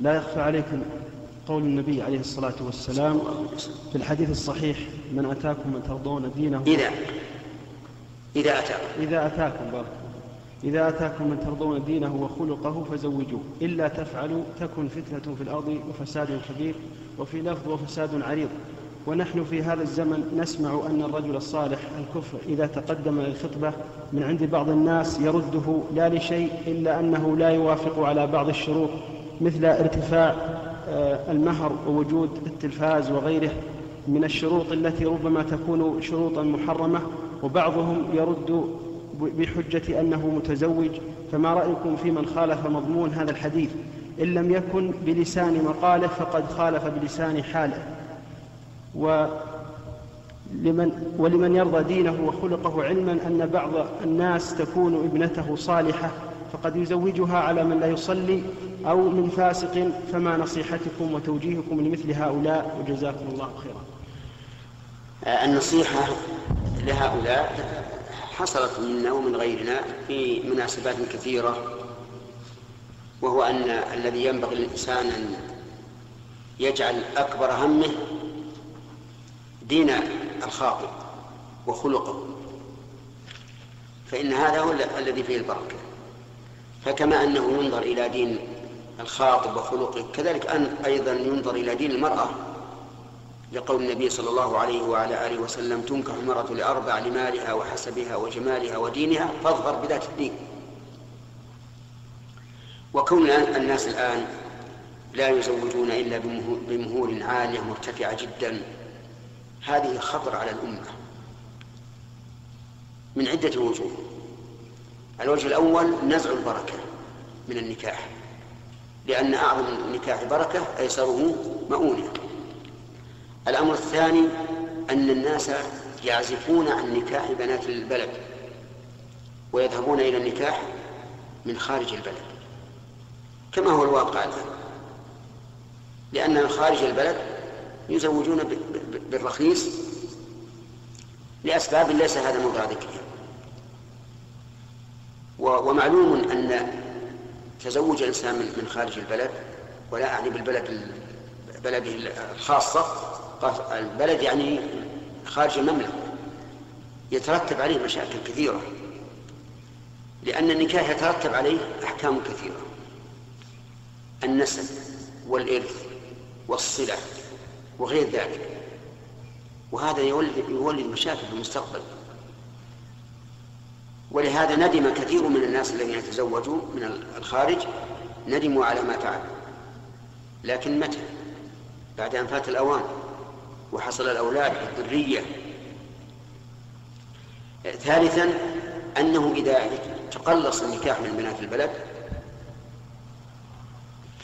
لا يخفى عليكم قول النبي عليه الصلاة والسلام في الحديث الصحيح من أتاكم من ترضون دينه إذا إذا أتاكم. إذا أتاكم بارك إذا أتاكم من ترضون دينه وخلقه فزوجوه. إلا تفعلوا تكن فتنة في الأرض وفساد كبير وفي لفظ وفساد عريض. ونحن في هذا الزمن نسمع أن الرجل الصالح الكفر إذا تقدم للخطبة من عند بعض الناس يرده لا لشيء إلا أنه لا يوافق على بعض الشروط. مثل ارتفاع آه، المهر ووجود التلفاز وغيره من الشروط التي ربما تكون شروطا محرمة وبعضهم يرد بحجة أنه متزوج. فما رأيكم في من خالف مضمون هذا الحديث؟ إن لم يكن بلسان مقالة فقد خالف بلسان حاله. ولمن, ولمن يرضى دينه وخلقه علما أن بعض الناس تكون ابنته صالحة فقد يزوجها على من لا يصلي أو من فاسق فما نصيحتكم وتوجيهكم لمثل هؤلاء وجزاكم الله خيرا. النصيحة لهؤلاء حصلت منا ومن غيرنا في مناسبات كثيرة وهو أن الذي ينبغي للإنسان أن يجعل أكبر همه دين الخاطب وخلقه فإن هذا هو الذي فيه البركة. فكما أنه ينظر إلى دين الخاطب وخلقه كذلك أن أيضا ينظر إلى دين المرأة. لقول النبي صلى الله عليه وعلى آله وسلم تنكح المرأة لأربع لمالها وحسبها وجمالها ودينها فاظهر بذات الدين. وكون الناس الآن لا يزوجون إلا بمهور عالية مرتفعة جدا هذه خطر على الأمة من عدة وجوه. الوجه الأول نزع البركة من النكاح لأن أعظم النكاح بركة أيسره مؤونة. الأمر الثاني أن الناس يعزفون عن نكاح بنات البلد ويذهبون إلى النكاح من خارج البلد. كما هو الواقع الآن لأن خارج البلد يزوجون بالرخيص لأسباب ليس هذا موضع ذكرها ومعلوم أن تزوج الإنسان من خارج البلد ولا أعني بالبلد بلده الخاصة البلد يعني خارج المملكة. يترتب عليه مشاكل كثيرة لأن النكاح يترتب عليه أحكام كثيرة. النسب والإرث والصلة وغير ذلك. وهذا يولد, يولد مشاكل في المستقبل. ولهذا ندم كثير من الناس الذين تزوجوا من الخارج ندموا على ما فعلوا. لكن متى؟ بعد أن فات الأوان وحصل الأولاد الذرية. ثالثا أنه إذا تقلص النكاح من بنات البلد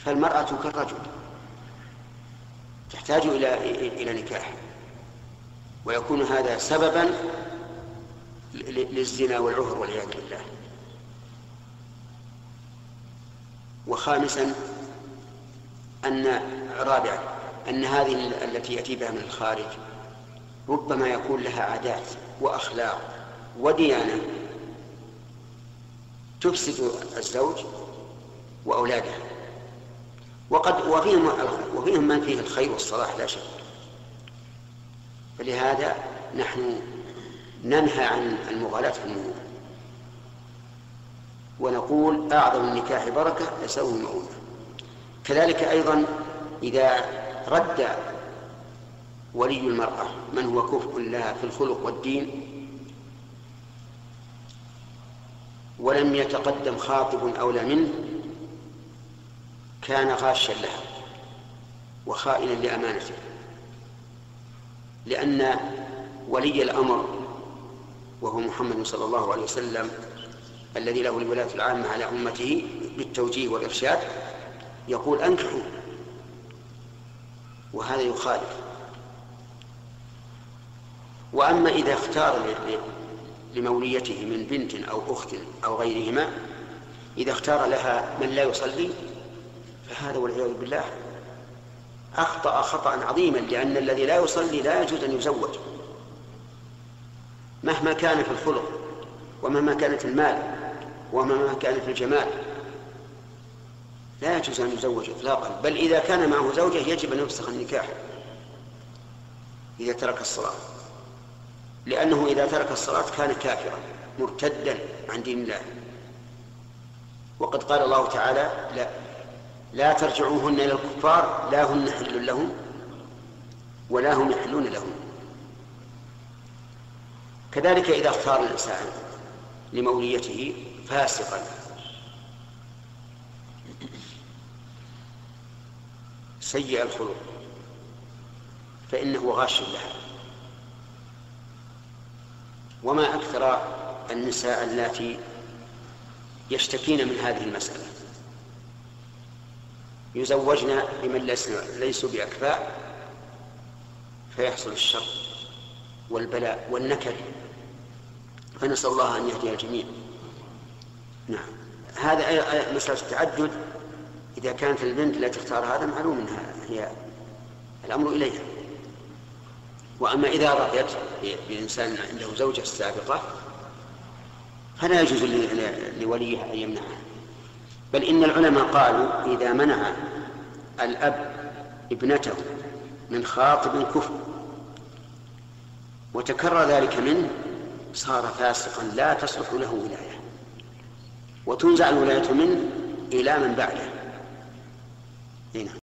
فالمرأة كالرجل تحتاج إلى إلى نكاح. ويكون هذا سببا للزنا والعهر والعياذ بالله. وخامسا أن رابعا أن هذه التي يأتي بها من الخارج ربما يكون لها عادات وأخلاق وديانة تفسد الزوج وأولاده. وقد وفيهم وفيهم من فيه الخير والصلاح لا شك. فلهذا نحن ننهى عن المغالاة في المؤونة ونقول أعظم النكاح بركة يسوي المؤونة كذلك أيضا إذا رد ولي المرأة من هو كفء لها في الخلق والدين ولم يتقدم خاطب أولى منه كان غاشا لها وخائنا لأمانته. لأن ولي الأمر وهو محمد صلى الله عليه وسلم الذي له الولاية العامة على أمته بالتوجيه والإرشاد يقول أنكحوا. وهذا يخالف. وأما إذا اختار لموليته من بنت أو أخت أو غيرهما إذا اختار لها من لا يصلي فهذا والعياذ بالله أخطأ خطأ عظيما لأن الذي لا يصلي لا يجوز أن يزوج. مهما كان في الخلق ومهما كان في المال ومهما كان في الجمال. لا يجوز أن يزوج إطلاقا بل إذا كان معه زوجة يجب أن يفسخ النكاح إذا ترك الصلاة. لأنه إذا ترك الصلاة كان كافرا مرتدا عن دين الله. وقد قال الله تعالى لا لا ترجعوهن إلى الكفار لا هن حل لهم ولا هم يحلون لهم. كذلك إذا اختار الإنسان لموليته فاسقا. سيء الخلق فإنه غاش لها. وما أكثر النساء اللاتي يشتكين من هذه المسألة. يزوجن بمن ليسوا بأكفاء فيحصل الشر والبلاء والنكد. فنسأل الله أن يهدي الجميع نعم. هذا مسألة التعدد إذا كانت البنت لا تختار هذا معلوم منها هي الأمر إليها. وأما إذا رضيت بإنسان عنده زوجة سابقة فلا يجوز لوليها أن يمنعها. بل إن العلماء قالوا إذا منع الأب ابنته من خاطب كفر وتكرر ذلك منه صار فاسقا لا تصلح له ولاية. وتنزع الولاية منه إلى من بعده. هنا.